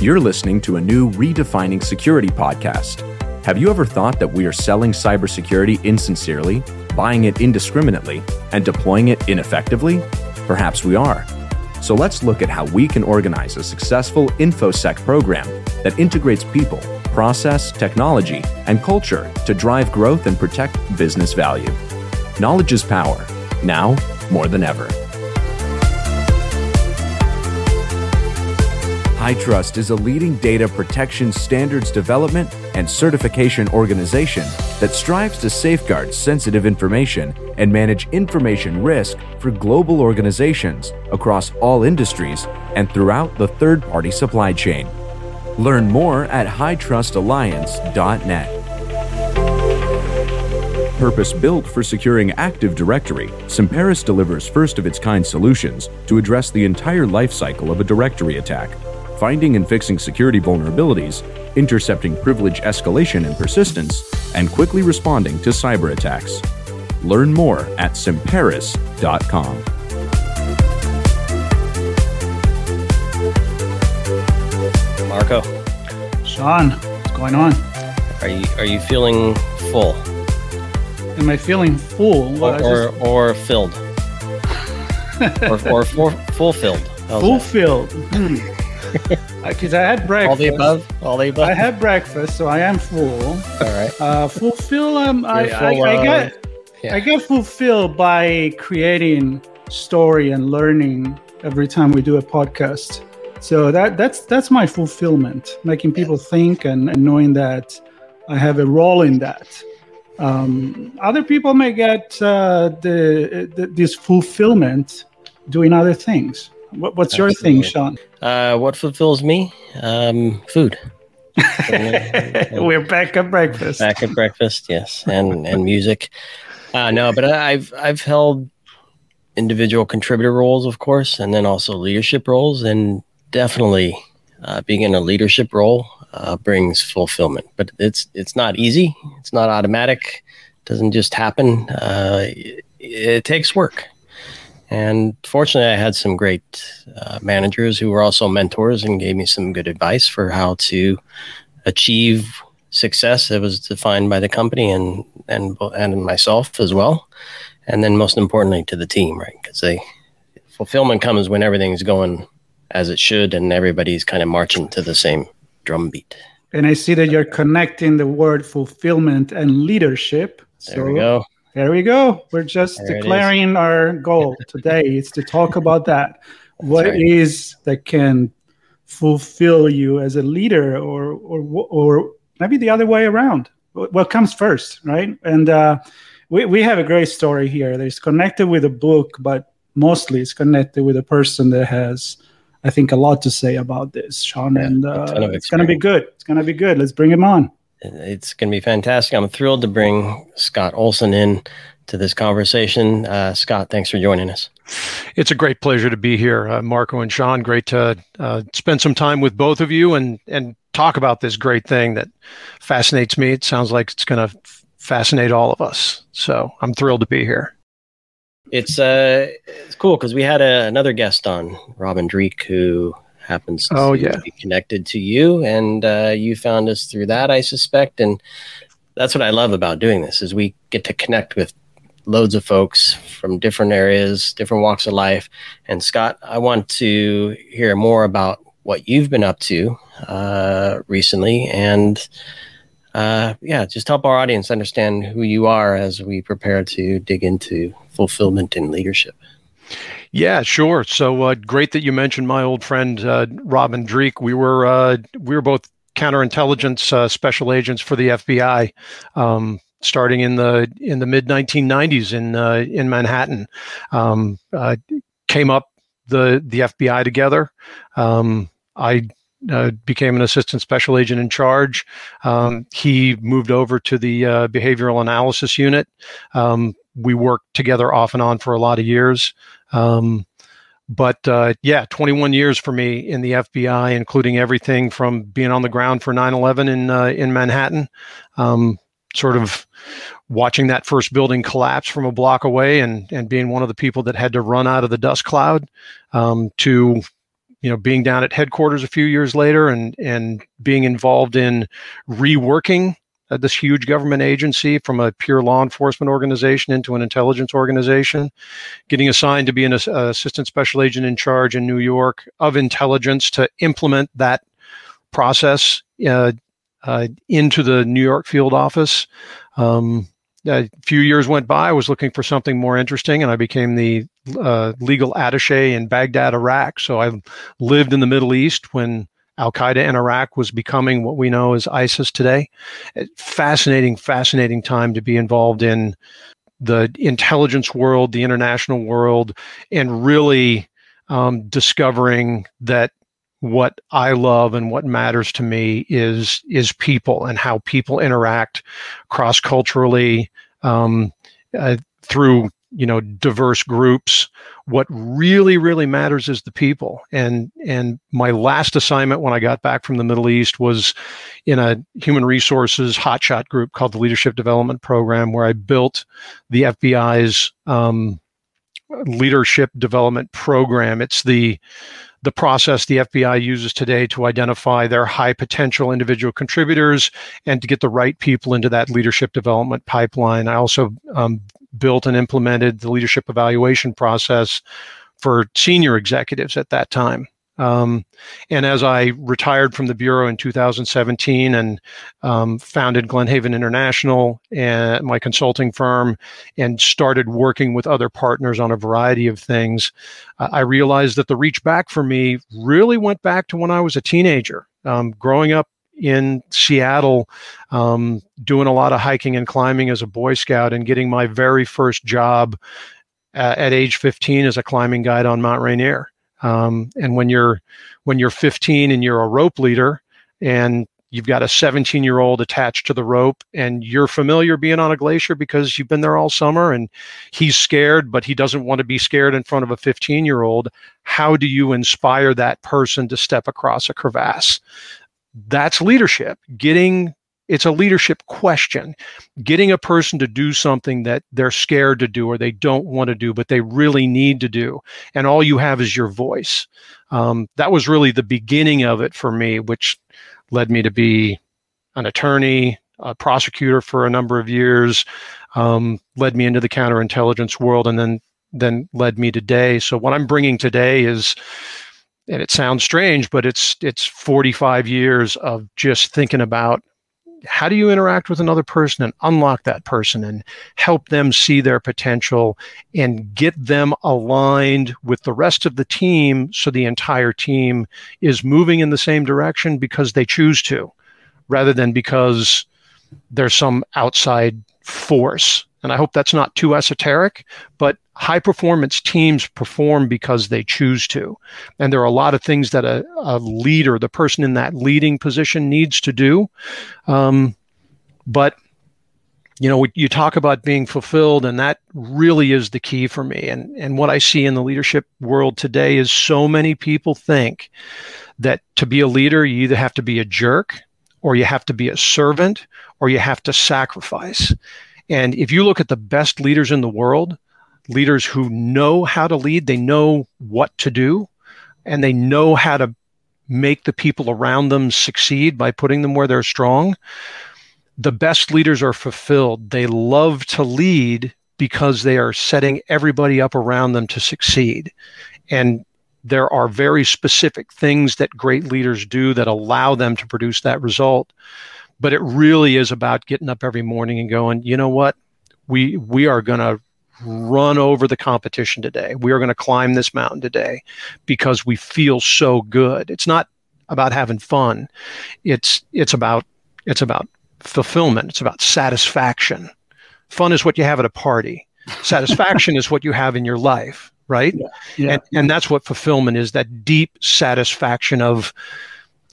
You're listening to a new Redefining Security podcast. Have you ever thought that we are selling cybersecurity insincerely, buying it indiscriminately, and deploying it ineffectively? Perhaps we are. So let's look at how we can organize a successful InfoSec program that integrates people, process, technology, and culture to drive growth and protect business value. Knowledge is power, now more than ever. HITRUST is a leading data protection standards development and certification organization that strives to safeguard sensitive information and manage information risk for global organizations across all industries and throughout the third party supply chain. Learn more at hitrustalliance.net. Purpose built for securing Active Directory, Semperis delivers first of its kind solutions to address the entire lifecycle of a directory attack finding and fixing security vulnerabilities, intercepting privilege escalation and persistence, and quickly responding to cyber attacks. Learn more at semperis.com. Marco, Sean, what's going on? are you are you feeling full Am I feeling full? Well, I or just- or, or filled or or for, fulfilled? How's fulfilled. Hmm. Because I had breakfast. All the above. All the above. I had breakfast, so I am full. All right. Uh, fulfill. Um, I, You're I, I yeah. I get fulfilled by creating story and learning every time we do a podcast. So that that's that's my fulfillment, making people think and, and knowing that I have a role in that. Um, other people may get uh, the, the this fulfillment doing other things. What, what's your thing, Sean? Uh, what fulfills me? Um, food. We're back at breakfast. Back at breakfast, yes, and and music. Uh, no, but I've I've held individual contributor roles, of course, and then also leadership roles, and definitely uh, being in a leadership role uh, brings fulfillment. But it's it's not easy. It's not automatic. It doesn't just happen. Uh, it, it takes work. And fortunately, I had some great uh, managers who were also mentors and gave me some good advice for how to achieve success that was defined by the company and and and myself as well. And then most importantly to the team, right? Because they fulfillment comes when everything's going as it should and everybody's kind of marching to the same drum beat. And I see that you're connecting the word fulfillment and leadership. There we go. There we go. We're just There declaring our goal today is to talk about that. What right. is that can fulfill you as a leader, or or or maybe the other way around? What comes first, right? And uh, we we have a great story here. that is connected with a book, but mostly it's connected with a person that has, I think, a lot to say about this, Sean. Yeah, and uh, it's going to be good. It's going to be good. Let's bring him on. It's going to be fantastic. I'm thrilled to bring Scott Olson in to this conversation. Uh, Scott, thanks for joining us. It's a great pleasure to be here, uh, Marco and Sean. Great to uh, spend some time with both of you and and talk about this great thing that fascinates me. It sounds like it's going to fascinate all of us. So I'm thrilled to be here. It's uh, it's cool because we had a, another guest on, Robin Dreeke, who happens to Oh, yeah. be connected to you, and uh, you found us through that, I suspect. And that's what I love about doing this is we get to connect with loads of folks from different areas, different walks of life. And Scott, I want to hear more about what you've been up to uh, recently, and uh, yeah, just help our audience understand who you are as we prepare to dig into fulfillment and leadership. Yeah, sure. So uh, great that you mentioned my old friend uh, Robin Dreeke. We were uh, we were both counterintelligence uh, special agents for the FBI, um, starting in the in the mid 1990s in uh, in Manhattan. Um, uh, came up the the FBI together. Um, I uh, became an assistant special agent in charge. Um, he moved over to the uh, behavioral analysis unit. Um, we worked together off and on for a lot of years. Um, but uh, yeah, 21 years for me in the FBI, including everything from being on the ground for 9/11 in uh, in Manhattan, um, sort of watching that first building collapse from a block away, and and being one of the people that had to run out of the dust cloud, um, to you know being down at headquarters a few years later and and being involved in reworking uh, this huge government agency from a pure law enforcement organization into an intelligence organization, getting assigned to be an uh, assistant special agent in charge in New York of intelligence to implement that process uh, uh, into the New York field office. Um, a few years went by. I was looking for something more interesting, and I became the uh, legal attaché in Baghdad, Iraq. So I lived in the Middle East when Al Qaeda in Iraq was becoming what we know as ISIS today. Fascinating, fascinating time to be involved in the intelligence world, the international world, and really um, discovering that what I love and what matters to me is is people and how people interact cross culturally um, uh, through you know diverse groups. What really really matters is the people. And and my last assignment when i got back from the middle east was in a human resources hotshot group called the leadership development program where i built the fbi's um, leadership development program. It's the the process the FBI uses today to identify their high potential individual contributors and to get the right people into that leadership development pipeline. I also um, built and implemented the leadership evaluation process for senior executives at that time. Um, and as I retired from the bureau in 2017 and um, founded Glenhaven International and my consulting firm, and started working with other partners on a variety of things, uh, I realized that the reach back for me really went back to when I was a teenager. Um, growing up in Seattle, um, doing a lot of hiking and climbing as a Boy Scout, and getting my very first job uh, at age 15 as a climbing guide on Mount Rainier. Um, and when you're when you're 15 and you're a rope leader, and you've got a 17 year old attached to the rope and you're familiar being on a glacier because you've been there all summer and he's scared but he doesn't want to be scared in front of a 15 year old how do you inspire that person to step across a crevasse that's leadership getting it's a leadership question. Getting a person to do something that they're scared to do or they don't want to do but they really need to do and all you have is your voice. Um, that was really the beginning of it for me which led me to be an attorney a prosecutor for a number of years um, led me into the counterintelligence world and then then led me today. So what i'm bringing today is and it sounds strange, but it's it's 45 years of just thinking about how do you interact with another person and unlock that person and help them see their potential and get them aligned with the rest of the team so the entire team is moving in the same direction because they choose to rather than because there's some outside force. And I hope that's not too esoteric, but high performance teams perform because they choose to. And there are a lot of things that a, a leader, the person in that leading position, needs to do. Um, but you know, you talk about being fulfilled, and that really is the key for me. And and what I see in the leadership world today is so many people think that to be a leader, you either have to be a jerk, or you have to be a servant, or you have to sacrifice. And if you look at the best leaders in the world, leaders who know how to lead, they know what to do, and they know how to make the people around them succeed by putting them where they're strong. The best leaders are fulfilled. They love to lead because they are setting everybody up around them to succeed. And there are very specific things that great leaders do that allow them to produce that result but it really is about getting up every morning and going, you know what? We we are going to run over the competition today. We are going to climb this mountain today because we feel so good. It's not about having fun. It's it's about it's about fulfillment. It's about satisfaction. Fun is what you have at a party. Satisfaction is what you have in your life, right? Yeah, yeah. And, and that's what fulfillment is that deep satisfaction of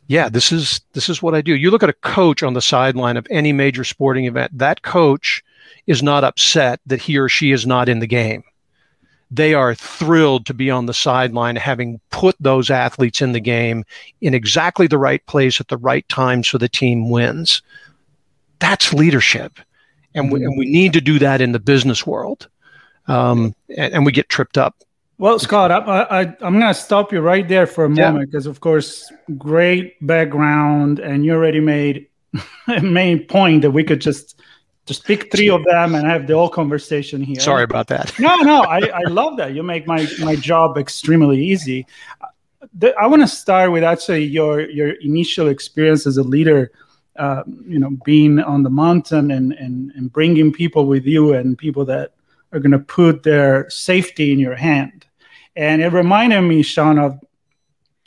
yeah, this is this is what I do. You look at a coach on the sideline of any major sporting event. That coach is not upset that he or she is not in the game. They are thrilled to be on the sideline, having put those athletes in the game in exactly the right place at the right time so the team wins. That's leadership. And we, and we need to do that in the business world. Um, and, and we get tripped up well, Scott, I, I, I'm going to stop you right there for a moment because, of course, great background, and you already made a main point that we could just just pick three of them and have the whole conversation here. Sorry about that. no, no, I, I love that. You make my my job extremely easy. I want to start with actually your your initial experience as a leader. Uh, you know, being on the mountain and, and and bringing people with you and people that are going to put their safety in your hand. And it reminded me, Sean, of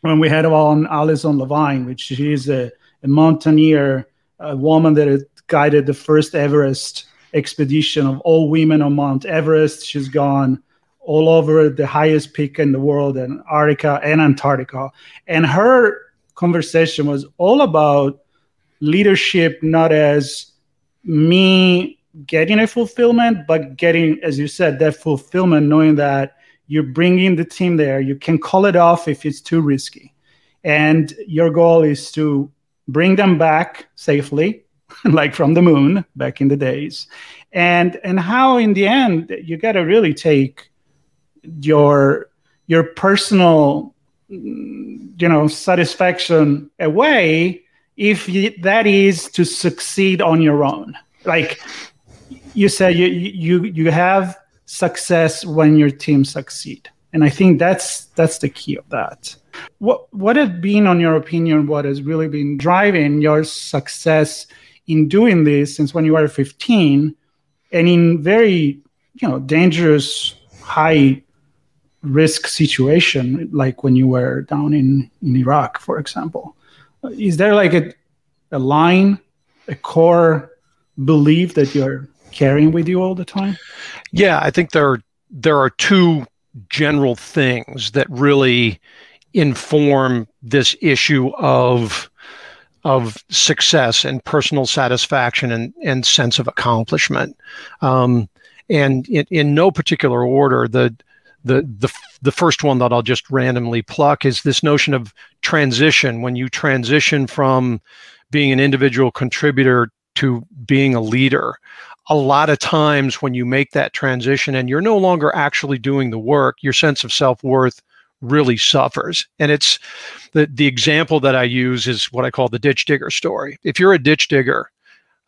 when we had on Alison Levine, which she is a, a mountaineer, a woman that guided the first Everest expedition of all women on Mount Everest. She's gone all over the highest peak in the world, Antarctica and Antarctica. And her conversation was all about leadership, not as me getting a fulfillment, but getting, as you said, that fulfillment, knowing that you're bringing the team there. You can call it off if it's too risky. And your goal is to bring them back safely, like from the moon back in the days. And and how in the end you got to really take your your personal you know satisfaction away if you, that is to succeed on your own. Like you said you you you have success when your team succeed. And i think that's that's the key of that. What what has been on your opinion what has really been driving your success in doing this since when you were 15 and in very you know dangerous high risk situation like when you were down in in iraq for example is there like a, a line a core belief that you're carrying with you all the time? Yeah, I think there are, there are two general things that really inform this issue of of success and personal satisfaction and, and sense of accomplishment. Um, and in, in no particular order, the the the the first one that I'll just randomly pluck is this notion of transition. When you transition from being an individual contributor to being a leader, a lot of times when you make that transition and you're no longer actually doing the work, your sense of self worth really suffers. And it's the, the example that I use is what I call the ditch digger story. If you're a ditch digger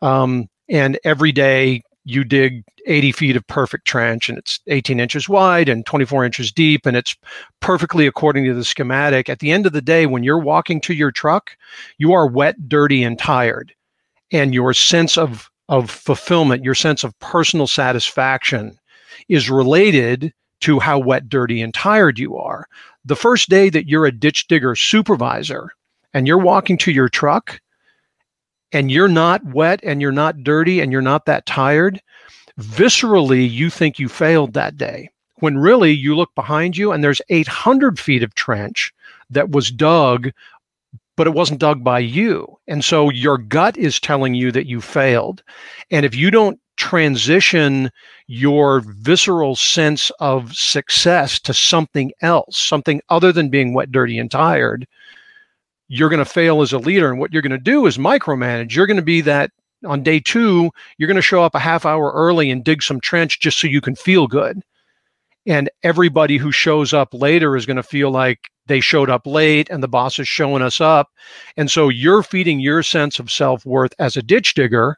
um, and every day you dig 80 feet of perfect trench and it's 18 inches wide and 24 inches deep and it's perfectly according to the schematic, at the end of the day, when you're walking to your truck, you are wet, dirty, and tired. And your sense of of fulfillment, your sense of personal satisfaction is related to how wet, dirty, and tired you are. The first day that you're a ditch digger supervisor and you're walking to your truck and you're not wet and you're not dirty and you're not that tired, viscerally, you think you failed that day. When really you look behind you and there's 800 feet of trench that was dug but it wasn't dug by you. And so your gut is telling you that you failed. And if you don't transition your visceral sense of success to something else, something other than being wet, dirty, and tired, you're going to fail as a leader. And what you're going to do is micromanage. You're going to be that on day two, you're going to show up a half hour early and dig some trench just so you can feel good. And everybody who shows up later is going to feel like they showed up late and the boss is showing us up. And so you're feeding your sense of self worth as a ditch digger,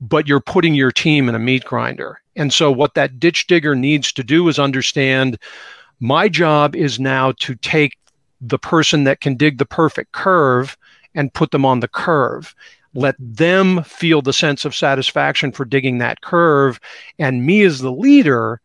but you're putting your team in a meat grinder. And so what that ditch digger needs to do is understand my job is now to take the person that can dig the perfect curve and put them on the curve. Let them feel the sense of satisfaction for digging that curve. And me as the leader,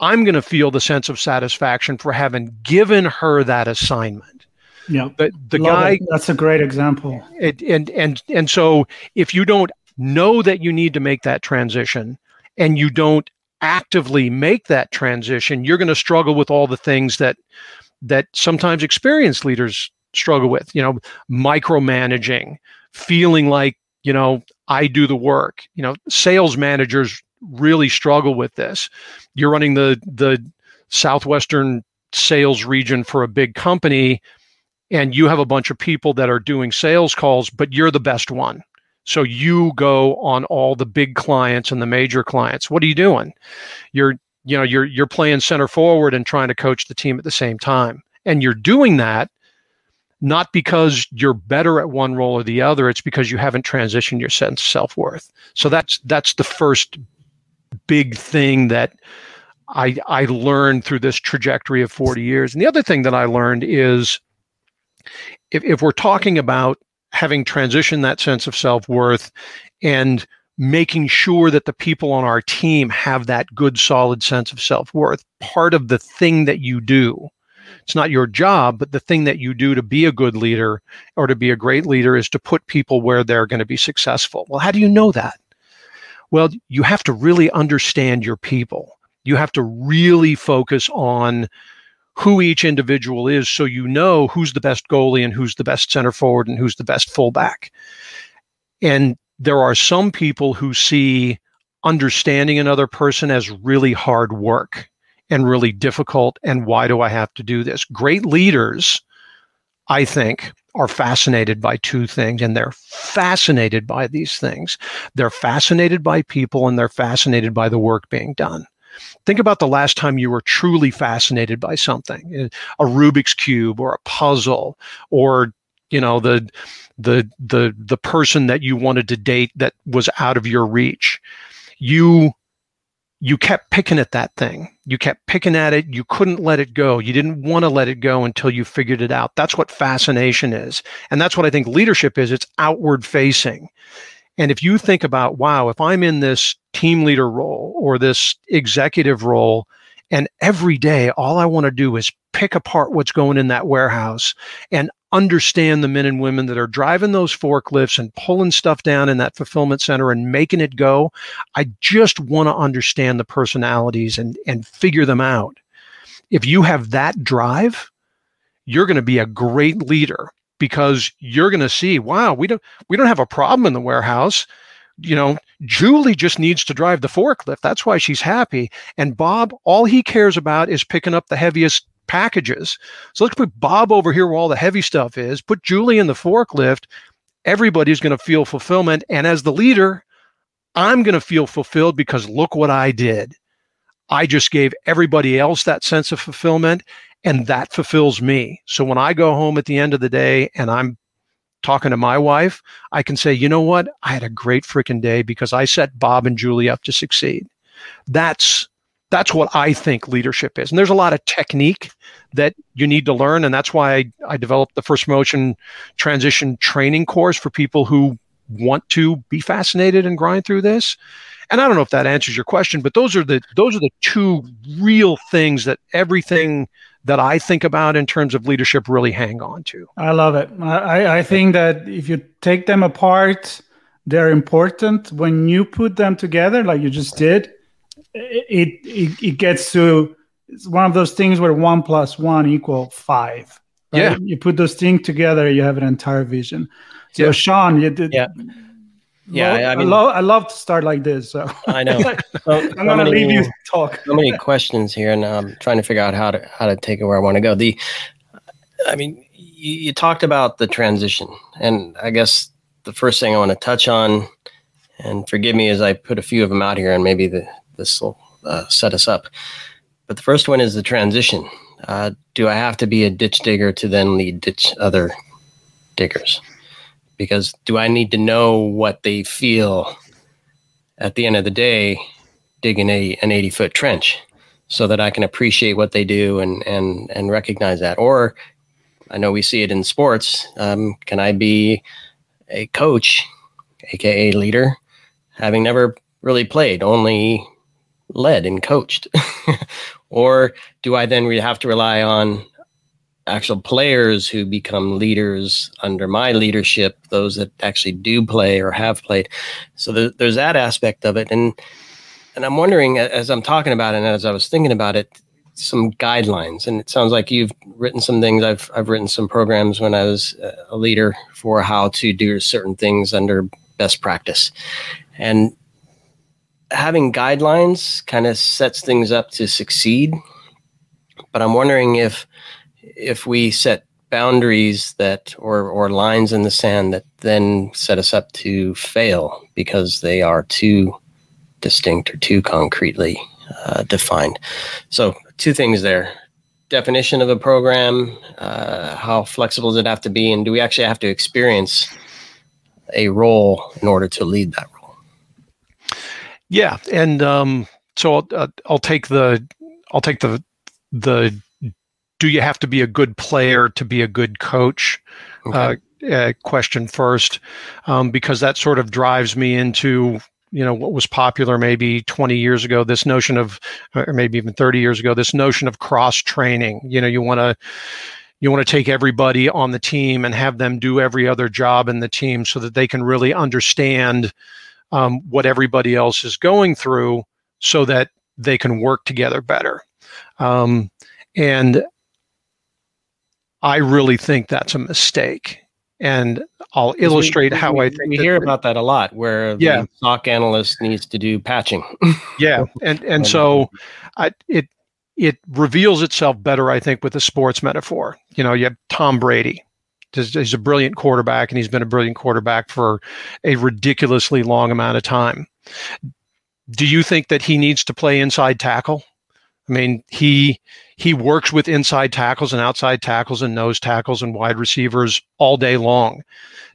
I'm going to feel the sense of satisfaction for having given her that assignment. Yeah. But the guy it. that's a great example. It, and and and so if you don't know that you need to make that transition and you don't actively make that transition, you're going to struggle with all the things that that sometimes experienced leaders struggle with. You know, micromanaging, feeling like you know I do the work. You know, sales managers really struggle with this. You're running the the southwestern sales region for a big company and you have a bunch of people that are doing sales calls, but you're the best one. So you go on all the big clients and the major clients. What are you doing? You're you know you're you're playing center forward and trying to coach the team at the same time. And you're doing that not because you're better at one role or the other, it's because you haven't transitioned your sense of self-worth. So that's that's the first big thing that I I learned through this trajectory of 40 years. And the other thing that I learned is if, if we're talking about having transitioned that sense of self worth and making sure that the people on our team have that good, solid sense of self worth, part of the thing that you do. It's not your job, but the thing that you do to be a good leader or to be a great leader is to put people where they're going to be successful. Well, how do you know that? Well, you have to really understand your people. You have to really focus on who each individual is so you know who's the best goalie and who's the best center forward and who's the best fullback. And there are some people who see understanding another person as really hard work and really difficult. And why do I have to do this? Great leaders, I think, are fascinated by two things, and they're fascinated by these things. They're fascinated by people and they're fascinated by the work being done. Think about the last time you were truly fascinated by something, eh, a Rubik's cube or a puzzle or you know the the the the person that you wanted to date that was out of your reach. You you kept picking at that thing. You kept picking at it. You couldn't let it go. You didn't want to let it go until you figured it out. That's what fascination is. And that's what I think leadership is. It's outward facing. And if you think about, wow, if I'm in this team leader role or this executive role, and every day all I want to do is pick apart what's going in that warehouse and understand the men and women that are driving those forklifts and pulling stuff down in that fulfillment center and making it go. I just want to understand the personalities and, and figure them out. If you have that drive, you're going to be a great leader because you're going to see, wow, we don't we don't have a problem in the warehouse. You know, Julie just needs to drive the forklift. That's why she's happy. And Bob, all he cares about is picking up the heaviest packages. So let's put Bob over here where all the heavy stuff is. Put Julie in the forklift. Everybody's going to feel fulfillment. And as the leader, I'm going to feel fulfilled because look what I did. I just gave everybody else that sense of fulfillment and that fulfills me. So when I go home at the end of the day and I'm talking to my wife, I can say, you know what? I had a great freaking day because I set Bob and Julie up to succeed. That's that's what I think leadership is. And there's a lot of technique that you need to learn. And that's why I, I developed the first motion transition training course for people who want to be fascinated and grind through this. And I don't know if that answers your question, but those are the those are the two real things that everything that I think about in terms of leadership really hang on to. I love it. I, I think that if you take them apart, they're important. When you put them together, like you just did, it it, it gets to it's one of those things where one plus one equal five. Right? Yeah. You put those things together, you have an entire vision. So, yeah. Sean, you did. Yeah yeah, well, I, mean, I love I love to start like this. So I know. I'm gonna many, leave you talk. so many questions here, and I'm trying to figure out how to how to take it where I want to go. The, I mean, you, you talked about the transition, and I guess the first thing I want to touch on, and forgive me as I put a few of them out here, and maybe the, this will uh, set us up. But the first one is the transition. Uh, do I have to be a ditch digger to then lead ditch other diggers? Because do I need to know what they feel at the end of the day digging a, an 80 foot trench so that I can appreciate what they do and, and, and recognize that? Or I know we see it in sports. Um, can I be a coach, aka leader, having never really played, only led and coached? or do I then have to rely on actual players who become leaders under my leadership, those that actually do play or have played. So there, there's that aspect of it. And and I'm wondering, as I'm talking about it and as I was thinking about it, some guidelines, and it sounds like you've written some things. I've I've written some programs when I was uh, a leader for how to do certain things under best practice, and having guidelines kind of sets things up to succeed. But I'm wondering if if we set boundaries that or or lines in the sand that then set us up to fail because they are too distinct or too concretely uh, defined. So two things there: definition of a program, uh, how flexible does it have to be, and do we actually have to experience a role in order to lead that role? Yeah, and um, so I'll, uh, I'll take the I'll take the the do you have to be a good player to be a good coach? Okay. uh, uh, question first, um, because that sort of drives me into you know what was popular maybe 20 years ago this notion of or maybe even 30 years ago this notion of cross training. You know you want to you want to take everybody on the team and have them do every other job in the team so that they can really understand um, what everybody else is going through so that they can work together better. Um, and i really think that's a mistake and I'll illustrate we, how we, I think we hear about that a lot, where yeah. the SOC analyst needs to do patching. yeah, and and so I, it it reveals itself better, I think, with the sports metaphor. You know, you have Tom Brady. He's a brilliant quarterback, and he's been a brilliant quarterback for a ridiculously long amount of time. Do you think that he needs to play inside tackle? I mean, he he works with inside tackles and outside tackles and nose tackles and wide receivers all day long.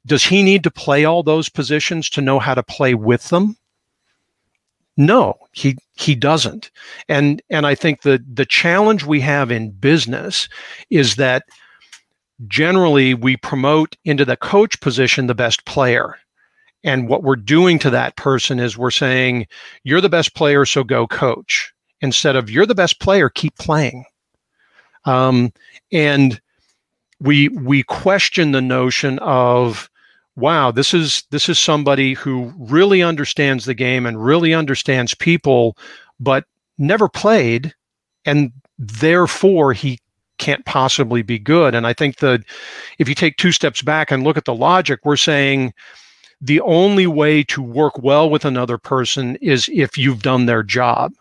Does he need to play all those positions to know how to play with them? No, he he doesn't. And and I think the the challenge we have in business is that generally we promote into the coach position the best player. And what we're doing to that person is we're saying, you're the best player, so go coach instead of you're the best player, keep playing. Um, and we we question the notion of wow this is this is somebody who really understands the game and really understands people but never played and therefore he can't possibly be good and i think that if you take two steps back and look at the logic we're saying the only way to work well with another person is if you've done their job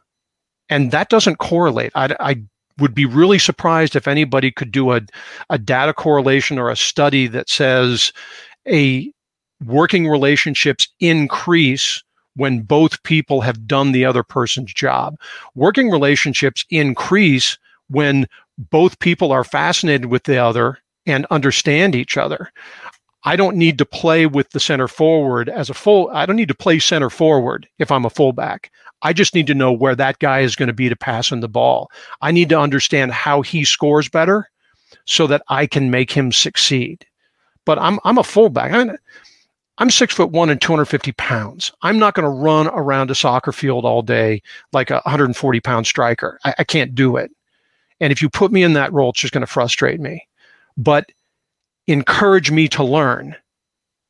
and that doesn't correlate. I, I would be really surprised if anybody could do a, a data correlation or a study that says a working relationships increase when both people have done the other person's job. Working relationships increase when both people are fascinated with the other and understand each other. I don't need to play with the center forward as a full. I don't need to play center forward if I'm a fullback. I just need to know where that guy is going to be to pass him the ball. I need to understand how he scores better so that I can make him succeed. But I'm I'm a fullback. I'm, I'm six foot one and 250 pounds. I'm not going to run around a soccer field all day like a 140 pound striker. I, I can't do it. And if you put me in that role, it's just going to frustrate me. But encourage me to learn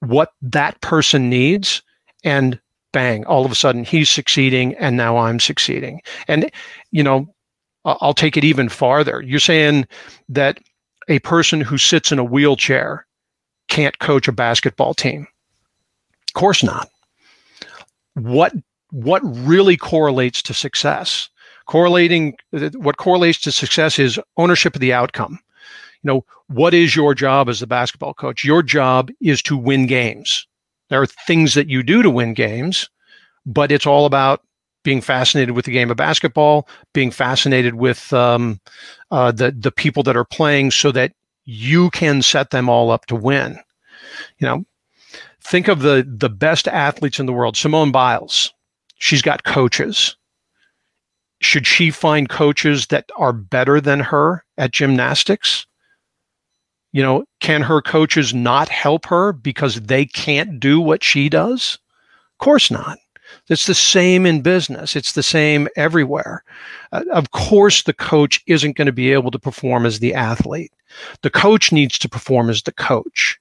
what that person needs and bang all of a sudden he's succeeding and now i'm succeeding. And you know i'll take it even farther. You're saying that a person who sits in a wheelchair can't coach a basketball team. Of course not. What what really correlates to success? Correlating what correlates to success is ownership of the outcome. You know, what is your job as a basketball coach? Your job is to win games. There are things that you do to win games, but it's all about being fascinated with the game of basketball, being fascinated with um, uh, the the people that are playing, so that you can set them all up to win. You know, think of the the best athletes in the world. Simone Biles, she's got coaches. Should she find coaches that are better than her at gymnastics? You know, can her coaches not help her because they can't do what she does? Of course not. It's the same in business. It's the same everywhere. Uh, of course, the coach isn't going to be able to perform as the athlete. The coach needs to perform as the coach.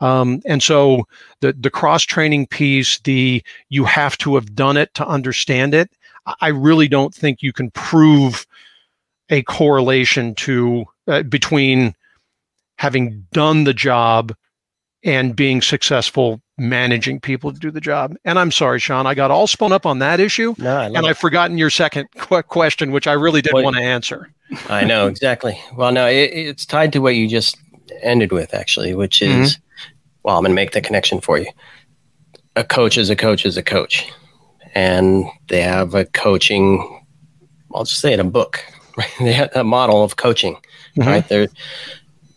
Um, and so the the cross training piece, the you have to have done it to understand it. I really don't think you can prove a correlation to uh, between having done the job and being successful managing people to do the job. And I'm sorry, Sean, I got all spun up on that issue, No, I and it. I've forgotten your second qu- question, which I really did Well, want to answer. I know exactly. Well, no, it, it's tied to what you just ended with, actually, which is, well, I'm going to make the connection for you. A coach is a coach is a coach, and they have a coaching. I'll just say it a book. Right? They have a model of coaching, Mhm. right? There,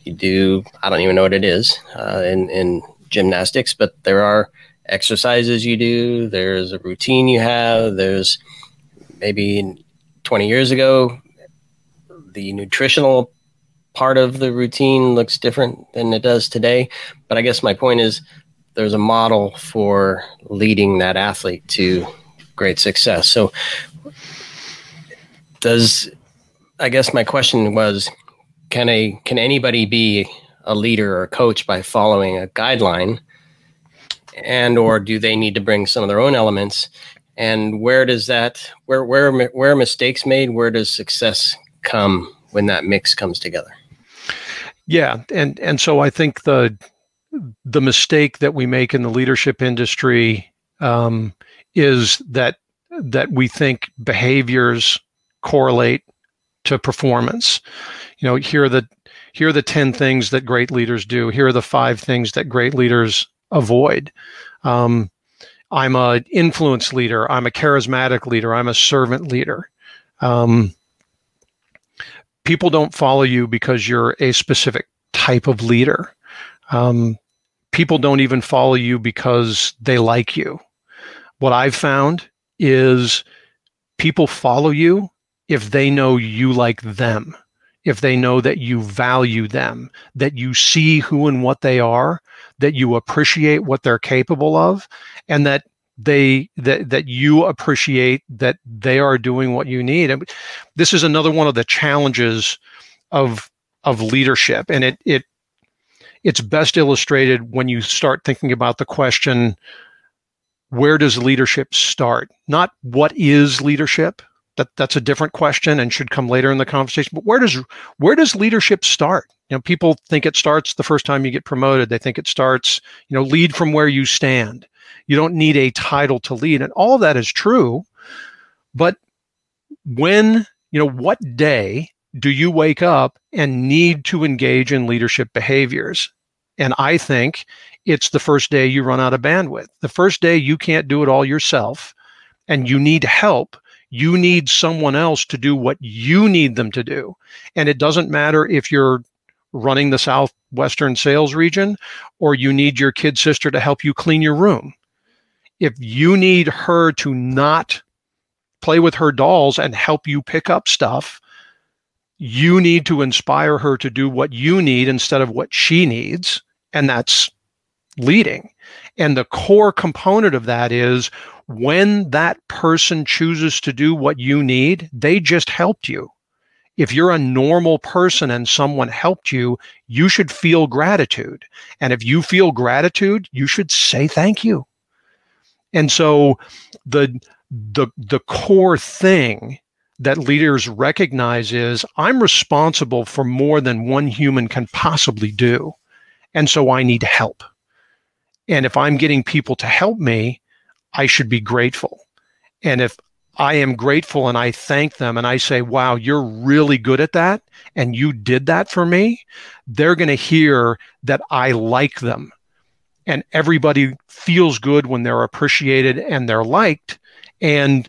you do. I don't even know what it is uh, in in gymnastics, but there are exercises you do. There's a routine you have. There's maybe 20 years ago the nutritional part of the routine looks different than it does today. But I guess my point is there's a model for leading that athlete to great success. So, does I guess my question was can a can anybody be a leader or coach by following a guideline? And or do they need to bring some of their own elements? And where does that where where where are mistakes made? Where does success come when that mix comes together? Yeah, and and so I think the the mistake that we make in the leadership industry um, is that that we think behaviors correlate to performance. You know, here are the here are the ten things that great leaders do. Here are the five things that great leaders avoid. Um, I'm a influence leader. I'm a charismatic leader. I'm a servant leader. Um, people don't follow you because you're a specific type of leader. Um, people don't even follow you because they like you. What I've found is people follow you if they know you like them, if they know that you value them, that you see who and what they are, that you appreciate what they're capable of, and that they that that you appreciate that they are doing what you need. And this is another one of the challenges of of leadership, and it it it's best illustrated when you start thinking about the question where does leadership start not what is leadership that that's a different question and should come later in the conversation but where does where does leadership start? You know people think it starts the first time you get promoted. They think it starts you know lead from where you stand. You don't need a title to lead and all of that is true but when you know what day do you wake up and need to engage in leadership behaviors? And i think it's the first day you run out of bandwidth. The first day you can't do it all yourself and you need help you need someone else to do what you need them to do. And it doesn't matter if you're running the southwestern sales region or you need your kid sister to help you clean your room. If you need her to not play with her dolls and help you pick up stuff you need to inspire her to do what you need instead of what she needs. And that's leading and the core component of that is when that person chooses to do what you need they just helped you if you're a normal person and someone helped you you should feel gratitude and if you feel gratitude you should say thank you and so the the the core thing that leaders recognize is I'm responsible for more than one human can possibly do. And so I need help. And if I'm getting people to help me, I should be grateful. And if I am grateful and I thank them and I say, wow, you're really good at that. And you did that for me. They're going to hear that I like them. And everybody feels good when they're appreciated and they're liked. And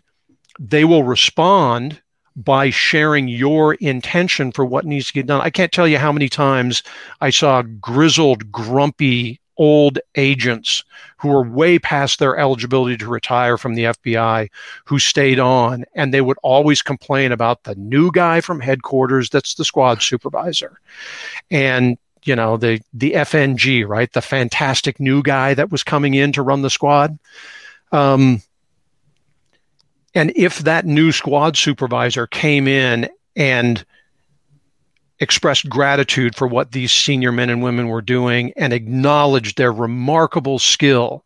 they will respond by sharing your intention for what needs to get done. I can't tell you how many times I saw grizzled, grumpy old agents who were way past their eligibility to retire from the FBI who stayed on and they would always complain about the new guy from headquarters that's the squad supervisor. And you know the the FNG, right? The fantastic new guy that was coming in to run the squad. Um, and if that new squad supervisor came in and expressed gratitude for what these senior men and women were doing and acknowledged their remarkable skill,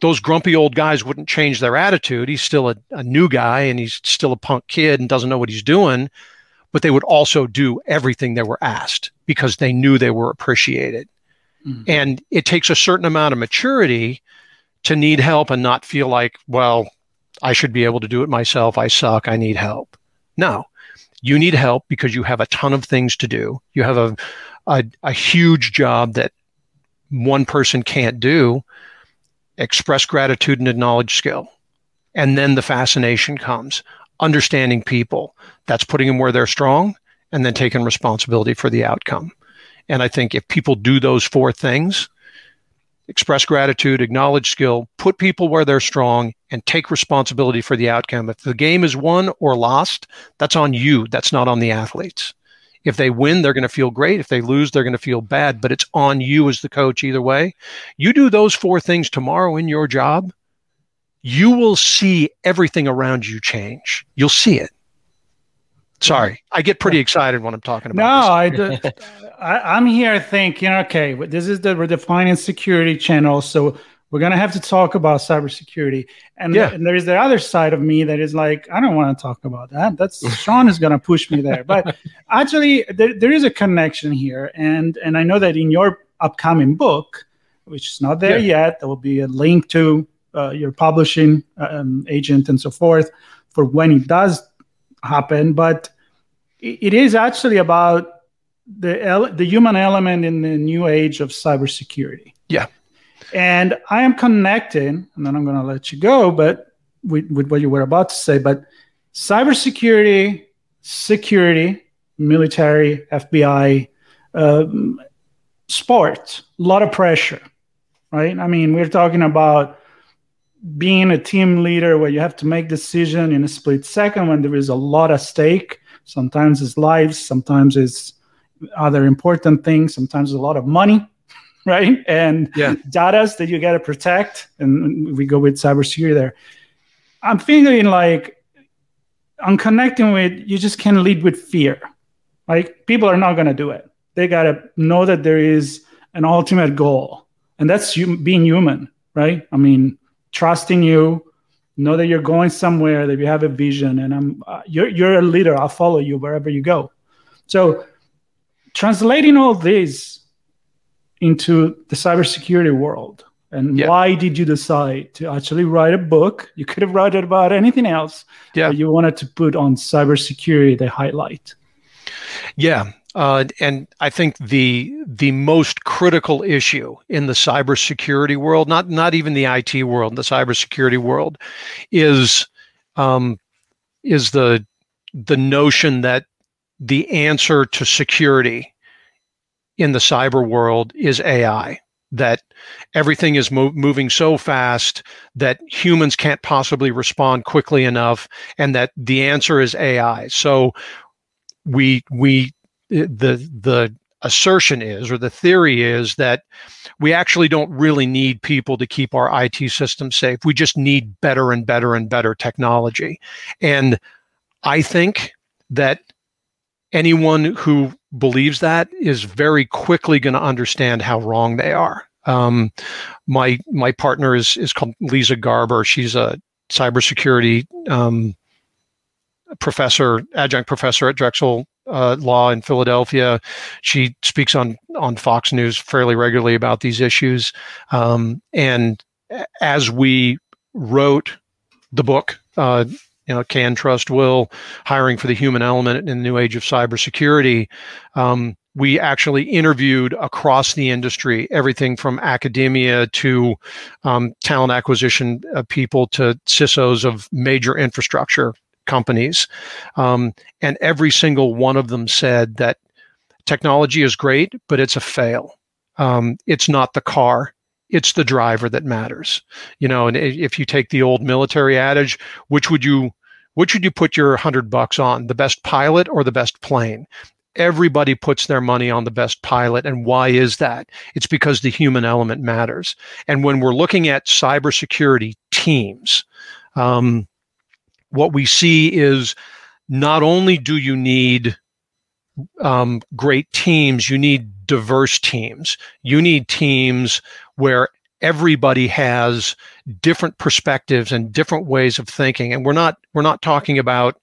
those grumpy old guys wouldn't change their attitude. He's still a, a new guy and he's still a punk kid and doesn't know what he's doing. but they would also do everything they were asked because they knew they were appreciated. Mm-hmm. And it takes a certain amount of maturity to need help and not feel like, well, I should be able to do it myself. I suck. I need help. No, you need help because you have a ton of things to do. You have a, a, a huge job that one person can't do. Express gratitude and acknowledge skill. And then the fascination comes understanding people. That's putting them where they're strong and then taking responsibility for the outcome. And I think if people do those four things, express gratitude, acknowledge skill, put people where they're strong, and take responsibility for the outcome. If the game is won or lost, that's on you. That's not on the athletes. If they win, they're going to feel great. If they lose, they're going to feel bad, but it's on you as the coach either way. You do those four things tomorrow in your job, you will see everything around you change. You'll see it. Sorry, I get pretty excited when I'm talking about. This. No, I, I, am here thinking, okay, this is the redefining security channel, so we're gonna have to talk about cybersecurity, and, yeah. and there is the other side of me that is like, I don't want to talk about that. That's Sean is gonna push me there, but actually, there, there is a connection here, and and I know that in your upcoming book, which is not there yeah. yet, there will be a link to uh, your publishing um, agent and so forth for when it does happen. But it is actually about the the human element in the new age of cybersecurity. Yeah. And I am connecting, and then I'm going to let you go, but with, with what you were about to say, but cybersecurity, security, military, FBI, um, sport, a lot of pressure, right? I mean, we're talking about being a team leader where you have to make decision in a split second when there is a lot at stake. Sometimes it's lives, sometimes it's other important things, sometimes a lot of money, right? And yeah. data that you got to protect. And we go with cybersecurity there. I'm thinking like I'm connecting with you just can't lead with fear. Like people are not going to do it. They got to know that there is an ultimate goal, and that's you being human, right? I mean, trusting you, know that you're going somewhere, that you have a vision, and I'm uh, you're you're a leader. I'll follow you wherever you go. So, translating all this into the cybersecurity world, and yeah. why did you decide to actually write a book? You could have written about anything else, yeah. but you wanted to put on cybersecurity the highlight. Yeah, uh, and I think the the most critical issue in the cybersecurity world, not not even the IT world, the cybersecurity world, is um, is the the notion that the answer to security in the cyber world is AI. That everything is mo- moving so fast that humans can't possibly respond quickly enough, and that the answer is AI. So we we the the assertion is or the theory is that we actually don't really need people to keep our IT systems safe. We just need better and better and better technology. And I think that anyone who believes that is very quickly going to understand how wrong they are. Um, my my partner is is called Leeza Garber. She's a cybersecurity um, professor, adjunct professor at Drexel uh, law in Philadelphia. She speaks on on Fox News fairly regularly about these issues. Um, and as we wrote the book, uh, you know, Can Trust Will, hiring for the human element in the new age of cybersecurity. Um, we actually interviewed across the industry, everything from academia to um, talent acquisition uh, people to CISOs of major infrastructure companies. Um, and every single one of them said that technology is great, but it's a fail. Um, it's not the car. It's the driver that matters. You know, and if you take the old military adage, which would you which would you put your hundred bucks on? The best pilot or the best plane? Everybody puts their money on the best pilot. And why is that? It's because the human element matters. And when we're looking at cybersecurity teams, um, what we see is not only do you need um, great teams, you need diverse teams. You need teams where everybody has different perspectives and different ways of thinking. And we're not we're not talking about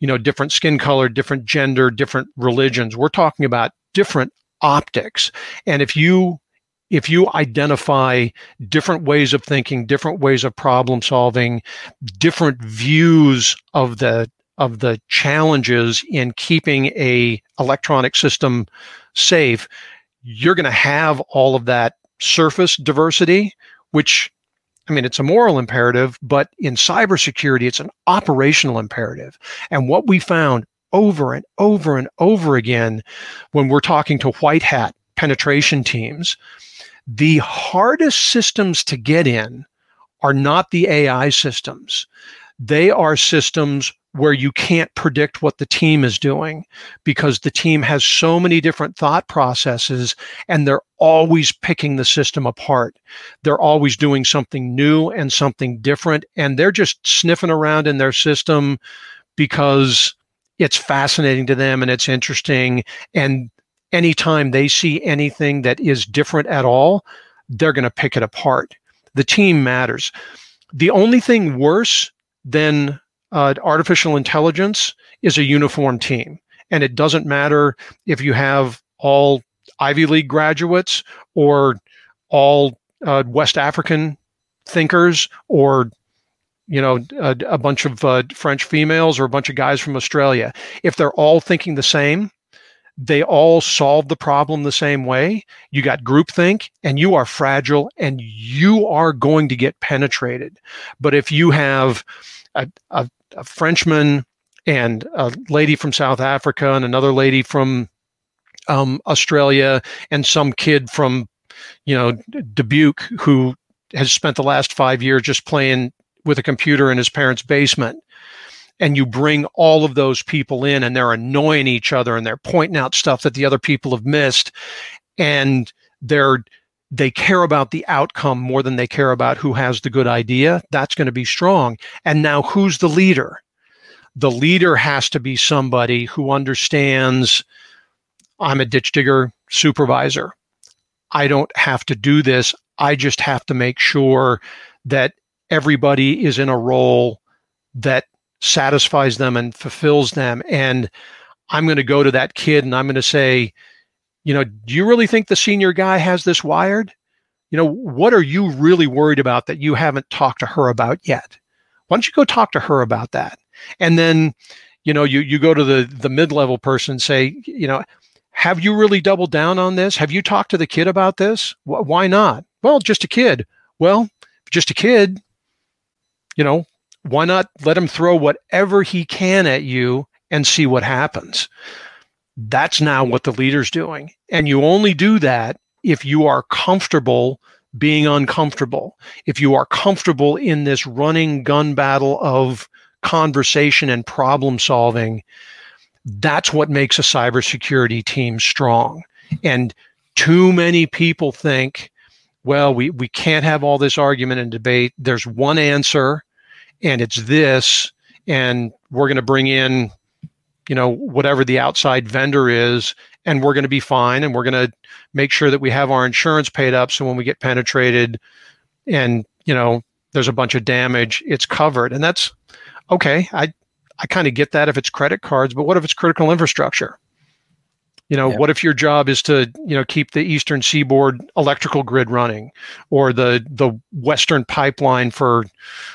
you know different skin color different gender different religions. We're talking about different optics. And if you if you identify different ways of thinking different ways of problem solving different views of the of the challenges in keeping a electronic system safe you're going to have all of that surface diversity, which I mean, it's a moral imperative, but in cybersecurity, it's an operational imperative. And what we found over and over and over again when we're talking to white hat penetration teams, the hardest systems to get in are not the AI systems. They are systems where you can't predict what the team is doing because the team has so many different thought processes and they're always picking the system apart. They're always doing something new and something different and they're just sniffing around in their system because it's fascinating to them and it's interesting and anytime they see anything that is different at all, they're going to pick it apart. The team matters. The only thing worse than uh, artificial intelligence is a uniform team. And it doesn't matter if you have all Ivy League graduates or all uh, West African thinkers or you know a, a bunch of uh, French females or a bunch of guys from Australia. If they're all thinking the same, they all solve the problem the same way. You got groupthink and you are fragile and you are going to get penetrated. But if you have a, a, a Frenchman and a lady from South Africa and another lady from um, Australia and some kid from, you know, Dubuque who has spent the last five years just playing with a computer in his parents' basement. And you bring all of those people in and they're annoying each other and they're pointing out stuff that the other people have missed. And they're, they care about the outcome more than they care about who has the good idea, that's going to be strong. And now who's the leader? The leader has to be somebody who understands I'm a ditch digger supervisor. I don't have to do this. I just have to make sure that everybody is in a role that satisfies them and fulfills them. And I'm going to go to that kid and I'm going to say, you know, do you really think the senior guy has this wired? You know, what are you really worried about that you haven't talked to her about yet? Why don't you go talk to her about that? And then, you know, you you go to the the mid-level person and say, you know, have you really doubled down on this? Have you talked to the kid about this? Why not? Well, just a kid. Well, just a kid, you know, why not let him throw whatever he can at you and see what happens? That's now what the leader's doing. And you only do that if you are comfortable being uncomfortable, if you are comfortable in this running gun battle of conversation and problem solving, that's what makes a cybersecurity team strong. And too many people think, well, we, we can't have all this argument and debate. There's one answer, and it's this, and we're going to bring in you know whatever the outside vendor is and we're going to be fine and we're going to make sure that we have our insurance paid up so when we get penetrated and you know there's a bunch of damage it's covered and that's okay i i kind of get that if it's credit cards but what if it's critical infrastructure you know yeah. what if your job is to you know keep the eastern seaboard electrical grid running or the the western pipeline for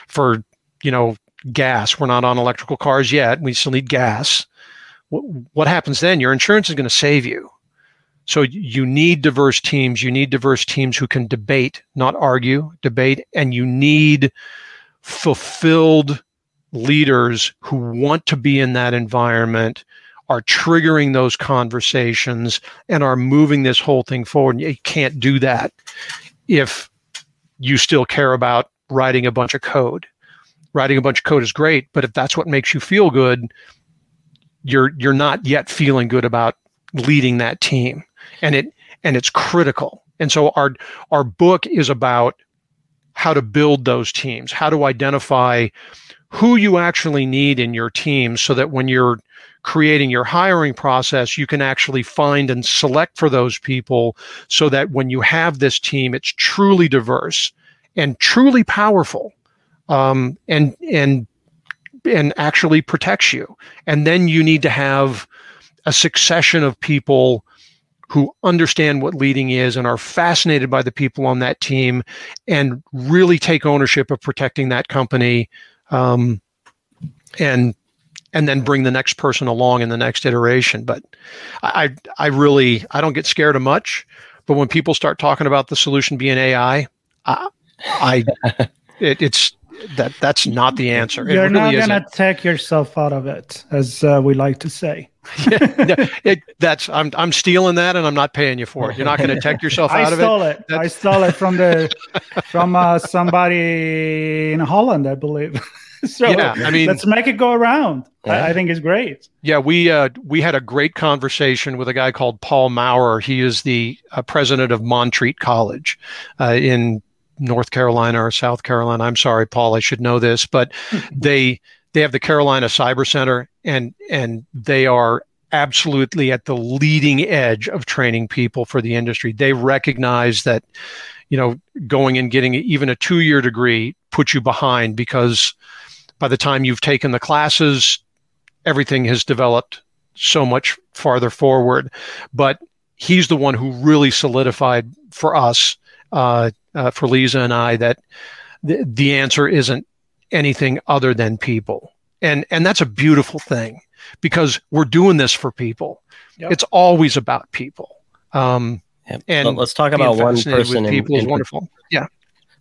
for you know gas we're not on electrical cars yet we still need gas what happens then? Your insurance is going to save you. So you need diverse teams. You need diverse teams who can debate, not argue, debate, and you need fulfilled leaders who want to be in that environment, are triggering those conversations, and are moving this whole thing forward. You can't do that if you still care about writing a bunch of code. Writing a bunch of code is great, but if that's what makes you feel good, you're you're not yet feeling good about leading that team. And it and it's critical. And so our our book is about how to build those teams how to identify who you actually need in your team so that when you're creating your hiring process, you can actually find and select for those people so that when you have this team, it's truly diverse and truly powerful um, and, and, and actually protects you. And then you need to have a succession of people who understand what leading is and are fascinated by the people on that team and really take ownership of protecting that company um, and and then bring the next person along in the next iteration but i i really i don't get scared of much but when people start talking about the solution being ai i, I it, it's that that's not the answer. You're really not going to take yourself out of it, as uh, we like to say. yeah, it, that's I'm I'm stealing that, and I'm not paying you for it. You're not going to take yourself out of it. I stole it. I stole it from the from uh, somebody in Holland, I believe. so yeah, I mean, let's make it go around. Yeah. I, I, think it's great. Yeah, we uh, we had a great conversation with a guy called Paul Maurer. He is the uh, president of Montreat College uh, in North Carolina or South Carolina. I'm sorry, Paul, I should know this, but they they have the Carolina Cyber Center, and and they are absolutely at the leading edge of training people for the industry. They recognize that, you know, going and getting even a two year degree puts you behind because by the time you've taken the classes, everything has developed so much farther forward. But he's the one who really solidified for us uh, uh, for Leeza and I that the, the answer isn't anything other than people. And, and that's a beautiful thing because we're doing this for people. Yep. It's always about people. Um, yep. And let's talk about one person. In, people in, is wonderful. Yeah.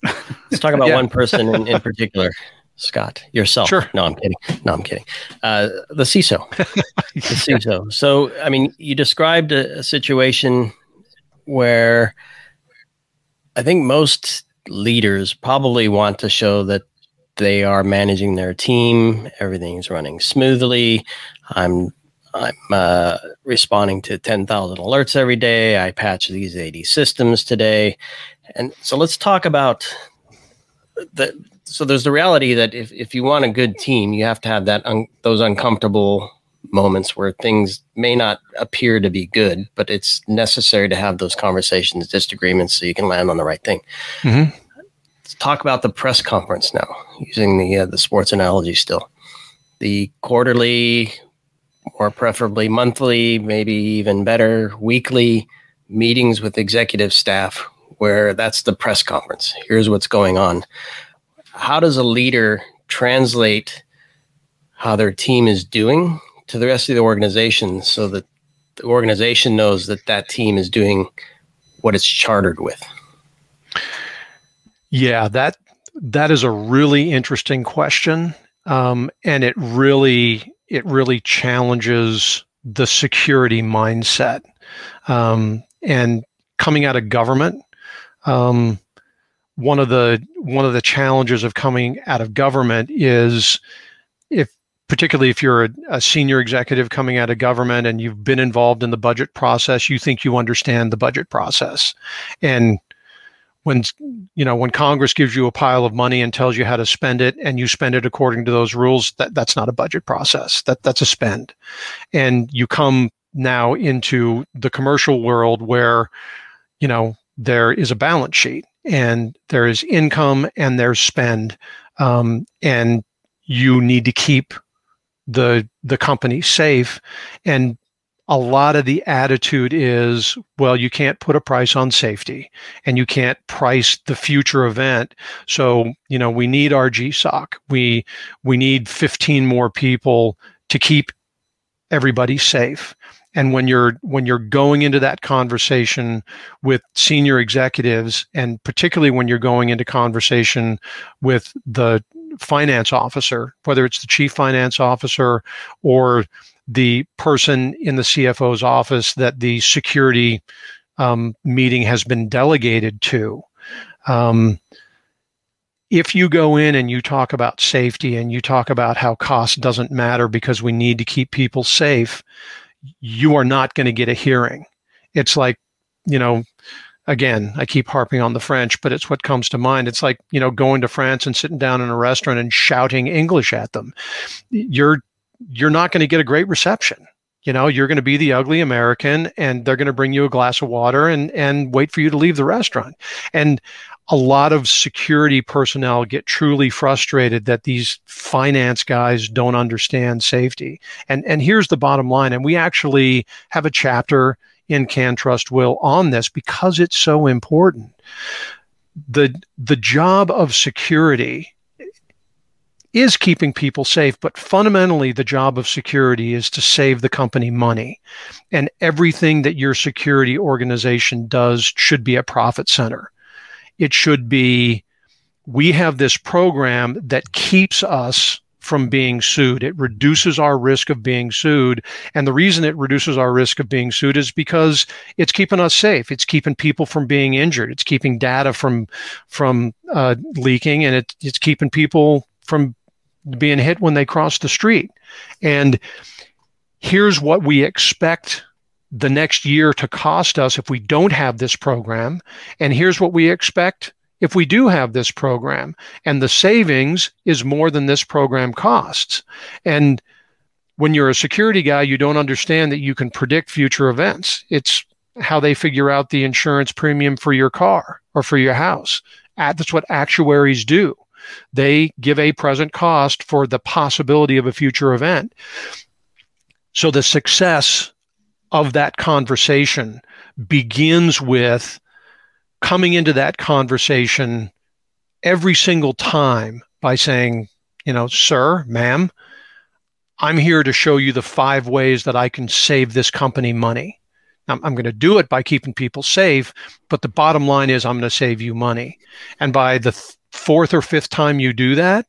Let's talk about yeah. one person in, in particular. Scott, yourself. Sure. No, I'm kidding. No, I'm kidding. Uh, the CISO. the CISO. So, I mean, you described a, a situation where I think most leaders probably want to show that they are managing their team, everything's running smoothly. I'm I'm uh, responding to 10,000 alerts every day. I patch these 80 systems today. And so let's talk about the so there's the reality that if, if you want a good team, you have to have that un, those uncomfortable moments where things may not appear to be good, but it's necessary to have those conversations, disagreements, so you can land on the right thing. Mm-hmm. Let's talk about the press conference now, using the uh, the sports analogy still. The quarterly, or preferably monthly, maybe even better, weekly meetings with executive staff, where that's the press conference. Here's what's going on. How does a leader translate how their team is doing to the rest of the organization so that the organization knows that that team is doing what it's chartered with? Yeah, that that is a really interesting question, um, and it really it really challenges the security mindset. Um, and coming out of government, um, one of the one of the challenges of coming out of government is if particularly if you're a, a, senior executive coming out of government and you've been involved in the budget process, you think you understand the budget process. And when you know when Congress gives you a pile of money and tells you how to spend it and you spend it according to those rules, that, that's not a budget process. That that's a spend. And you come now into the commercial world where, you know, there is a balance sheet and there is income and there's spend. Um, and you need to keep the the company safe. And a lot of the attitude is well you can't put a price on safety and you can't price the future event. So you know we need our gsoc we we need 15 more people to keep everybody safe. And when you're when you're going into that conversation with senior executives and particularly when you're going into conversation with the finance officer, whether it's the chief finance officer or the person in the CFO's office that the security um, meeting has been delegated to. Um, if you go in and you talk about safety and you talk about how cost doesn't matter because we need to keep people safe, you are not going to get a hearing. It's like, you know, again, I keep harping on the French, but it's what comes to mind. It's like, you know, going to France and sitting down in a restaurant and shouting English at them. You're you're not going to get a great reception. You know, you're going to be the ugly American and they're going to bring you a glass of water and and wait for you to leave the restaurant. And a lot of security personnel get truly frustrated that these finance guys don't understand safety. And and here's the bottom line and we actually have a chapter in Can Trust Will on this because it's so important. The the job of security is keeping people safe, but fundamentally, the job of security is to save the company money. And everything that your security organization does should be a profit center. It should be, we have this program that keeps us from being sued. It reduces our risk of being sued. And the reason it reduces our risk of being sued is because it's keeping us safe. It's keeping people from being injured. It's keeping data from, from uh, leaking and it, it's keeping people from being hit when they cross the street. And here's what we expect the next year to cost us if we don't have this program. And here's what we expect if we do have this program. And the savings is more than this program costs. And when you're a security guy, you don't understand that you can predict future events. It's how they figure out the insurance premium for your car or for your house. That's what actuaries do. They give a present cost for the possibility of a future event. So the success of that conversation begins with coming into that conversation every single time by saying, you know, sir, ma'am, I'm here to show you the five ways that I can save this company money. I'm, I'm going to do it by keeping people safe, but the bottom line is I'm going to save you money. And by the th- fourth or fifth time you do that,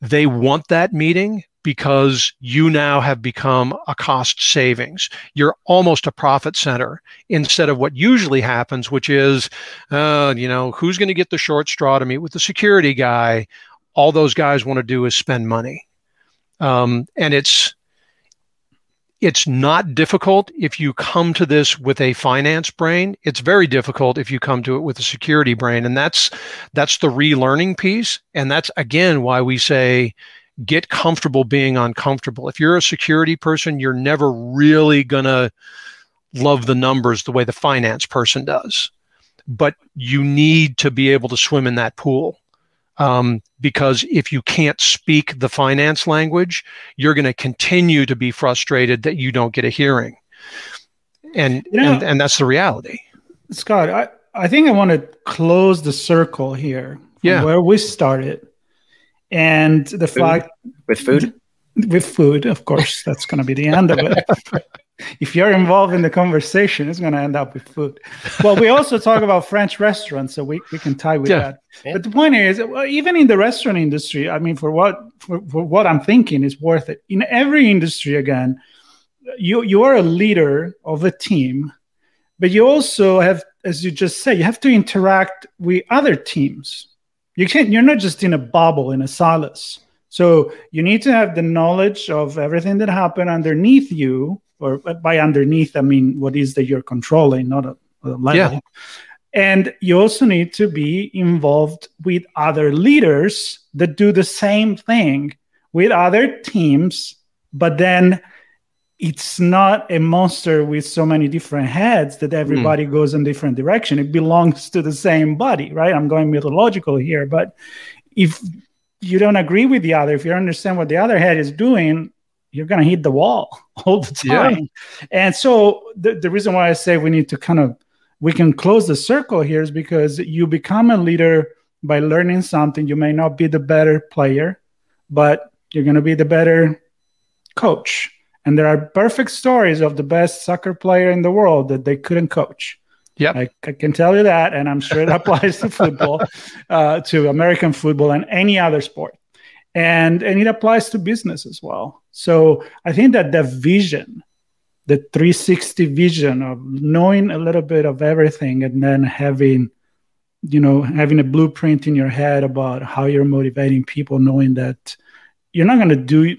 they want that meeting because you now have become a cost savings. You're almost a profit center instead of what usually happens, which is, uh, you know, who's going to get the short straw to meet with the security guy? All those guys want to do is spend money. Um, and it's it's not difficult if you come to this with a finance brain. It's very difficult if you come to it with a security brain. And that's that's the relearning piece. And that's again why we say get comfortable being uncomfortable. If you're a security person, you're never really gonna love the numbers the way the finance person does. But you need to be able to swim in that pool. Um, because if you can't speak the finance language, you're going to continue to be frustrated that you don't get a hearing. And, you know, and, and that's the reality. Scott, I, I think I want to close the circle here. Yeah. Where we started. And the food. fact with food? With food, of course. That's going to be the end of it. if you're involved in the conversation, it's going to end up with food. Well, we also talk about French restaurants, so we, we can tie with yeah. that. Yeah. But the point is, even in the restaurant industry, I mean, for what for, for what I'm thinking is worth it. In every industry, again, you you are a leader of a team, but you also have, as you just said, you have to interact with other teams. You can't. You're not just in a bubble in a silos. So you need to have the knowledge of everything that happened underneath you or by underneath, I mean what is that you're controlling, not a, a level. Yeah. And you also need to be involved with other leaders that do the same thing with other teams, but then it's not a monster with so many different heads that everybody mm. goes in different direction. It belongs to the same body, right? I'm going mythological here, but if you don't agree with the other, if you don't understand what the other head is doing, you're going to hit the wall all the time. Yeah. And so the, the reason why I say we need to kind of we can close the circle here is because you become a leader by learning something. You may not be the better player, but you're going to be the better coach. And there are perfect stories of the best soccer player in the world that they couldn't coach. Yeah, I, I, can tell you that, and I'm sure it applies to football, uh, to American football, and any other sport. And and it applies to business as well. So i think that the vision the 360 vision of knowing a little bit of everything and then having you know having a blueprint in your head about how you're motivating people knowing that you're not going to do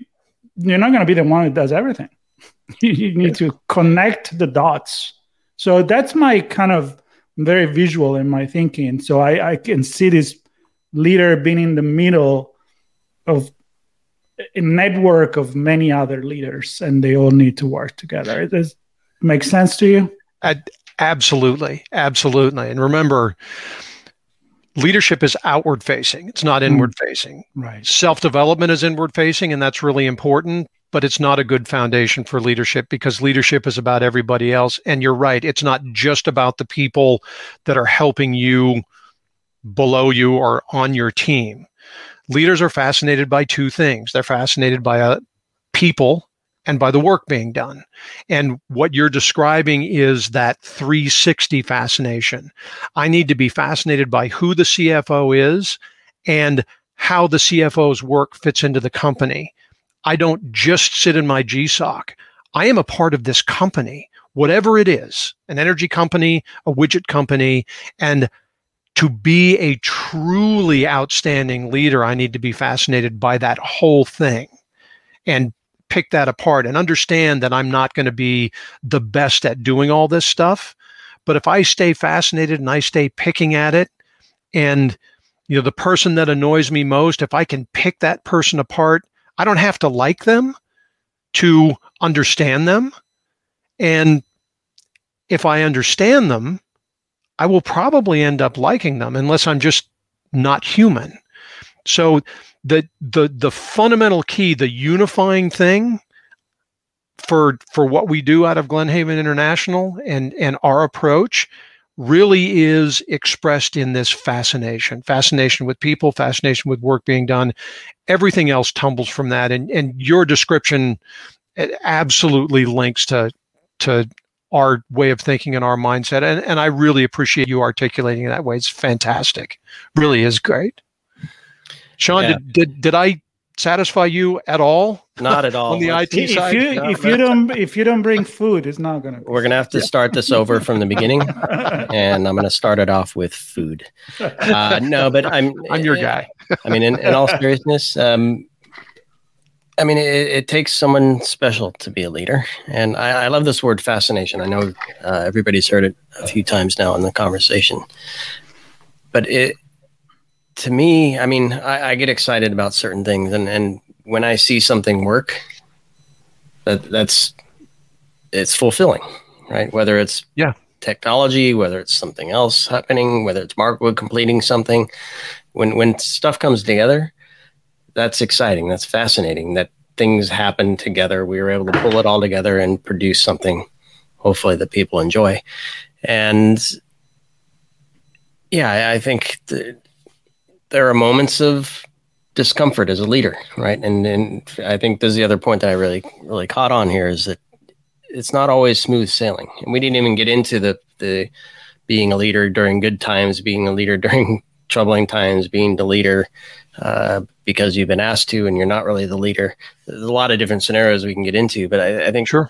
you're not going to be the one who does everything you need to connect the dots so that's my kind of very visual in my thinking. So I, I can see this leader being in the middle of a network of many other leaders and they all need to work together. Does make sense to you? Absolutely. Absolutely. And remember, leadership is outward facing, it's not inward facing. Right. Self development is inward facing, and that's really important, but it's not a good foundation for leadership because leadership is about everybody else. And you're right, it's not just about the people that are helping you below you or on your team. Leaders are fascinated by two things they're fascinated by uh, people and by the work being done. And what you're describing is that 360 fascination. I need to be fascinated by who the CFO is and how the CFO's work fits into the company. I don't just sit in my GSOC. I am a part of this company, whatever it is an energy company, a widget company. And to be a truly outstanding leader, I need to be fascinated by that whole thing and pick that apart and understand that I'm not going to be the best at doing all this stuff. But if I stay fascinated and I stay picking at it, and you know, the person that annoys me most, if I can pick that person apart, I don't have to like them to understand them. And if I understand them, I will probably end up liking them unless I'm just not human. So the the the fundamental key, the unifying thing for for what we do out of Glenhaven International and and our approach really is expressed in this fascination fascination with people fascination with work being done. Everything else tumbles from that. And and your description absolutely links to to our way of thinking and our mindset. And, and i really appreciate you articulating it that way. It's fantastic. Really is great Sean, yeah. did, did did I satisfy you at all? Not at all. on the IT if side. You, no, if you don't if you don't bring food, it's not gonna. We're gonna have to start this over from the beginning, and I'm gonna start it off with food. Uh, no, but I'm I'm your guy. I mean, in, in all seriousness, um, I mean, it, it, takes someone special to be a leader, and I, I love this word fascination. I know uh, everybody's heard it a few times now in the conversation, but it to me, I mean, I, I, get excited about certain things, and and when I see something work, that that's it's fulfilling, right? Whether it's yeah technology, whether it's something else happening, whether it's Markwood completing something, when when stuff comes together, that's exciting. That's fascinating. That things happen together. We were able to pull it all together and produce something, hopefully that people enjoy, and yeah, I, think. The, there are moments of discomfort as a leader, right? And and I think this is the other point that I really really caught on here is that it's not always smooth sailing. And we didn't even get into the the being a leader during good times, being a leader during troubling times, being the leader uh, because you've been asked to and you're not really the leader. There's a lot of different scenarios we can get into, but I, I think sure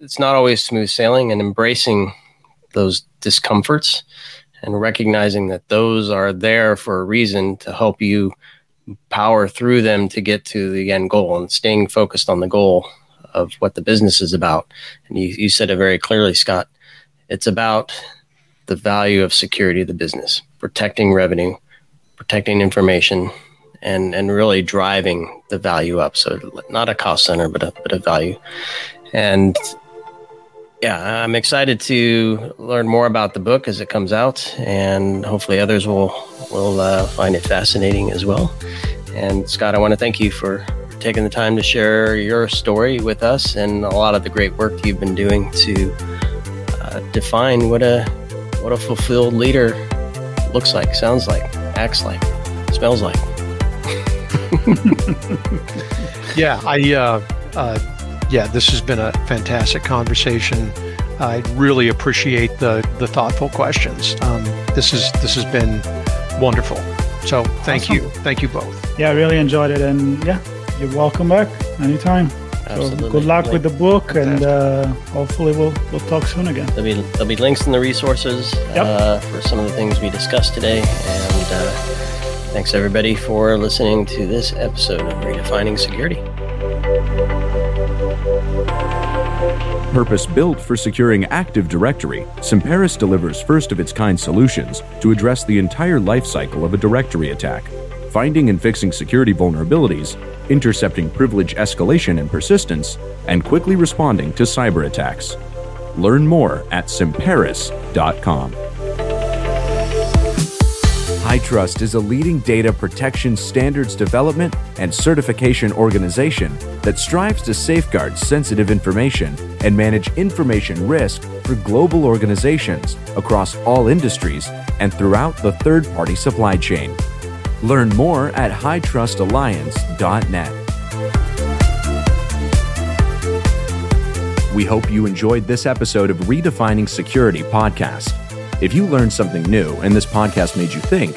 it's not always smooth sailing and embracing those discomforts and recognizing that those are there for a reason to help you power through them to get to the end goal and staying focused on the goal of what the business is about. And you, you said it very clearly, Scott. It's about the value of security of the business, protecting revenue, protecting information, and and really driving the value up. So not a cost center, but a but a value. And yeah, I'm excited to learn more about the book as it comes out, and hopefully others will will uh, find it fascinating as well. And Scott, I want to thank you for taking the time to share your story with us and a lot of the great work you've been doing to uh, define what a what a fulfilled leader looks like, sounds like, acts like, smells like. yeah, I. Uh, uh, yeah, this has been a fantastic conversation. I really appreciate the the thoughtful questions. Um, this is this has been wonderful. So thank awesome. you, thank you both. Yeah, I really enjoyed it, and yeah, you're welcome back anytime. Absolutely. So good luck with the book, Fantastic. and uh, hopefully we'll we'll talk soon again. There'll be there'll be links in the resources yep. uh, for some of the things we discussed today, and uh, thanks everybody for listening to this episode of Redefining Security. Purpose built for securing Active Directory, Semperis delivers first of its kind solutions to address the entire lifecycle of a directory attack, finding and fixing security vulnerabilities, intercepting privilege escalation and persistence, and quickly responding to cyber attacks. Learn more at semperis.com. HITRUST is a leading data protection standards development and certification organization that strives to safeguard sensitive information and manage information risk for global organizations across all industries and throughout the third party supply chain. Learn more at hitrustalliance.net. We hope you enjoyed this episode of Redefining Security podcast. If you learned something new and this podcast made you think,